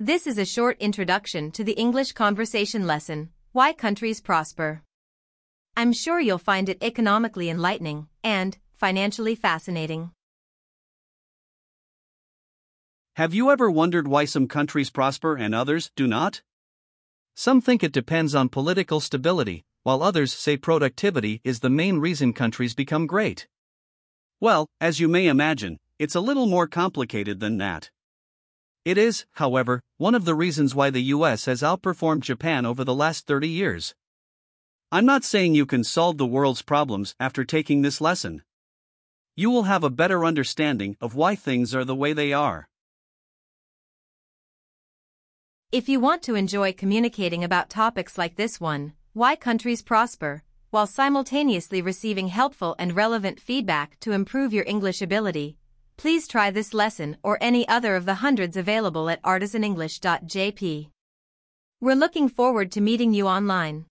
This is a short introduction to the English conversation lesson, Why Countries Prosper. I'm sure you'll find it economically enlightening and financially fascinating. Have you ever wondered why some countries prosper and others do not? Some think it depends on political stability, while others say productivity is the main reason countries become great. Well, as you may imagine, it's a little more complicated than that. It is, however, one of the reasons why the US has outperformed Japan over the last 30 years. I'm not saying you can solve the world's problems after taking this lesson. You will have a better understanding of why things are the way they are. If you want to enjoy communicating about topics like this one, why countries prosper, while simultaneously receiving helpful and relevant feedback to improve your English ability, please try this lesson or any other of the hundreds available at artisanenglish.jp. We're looking forward to meeting you online.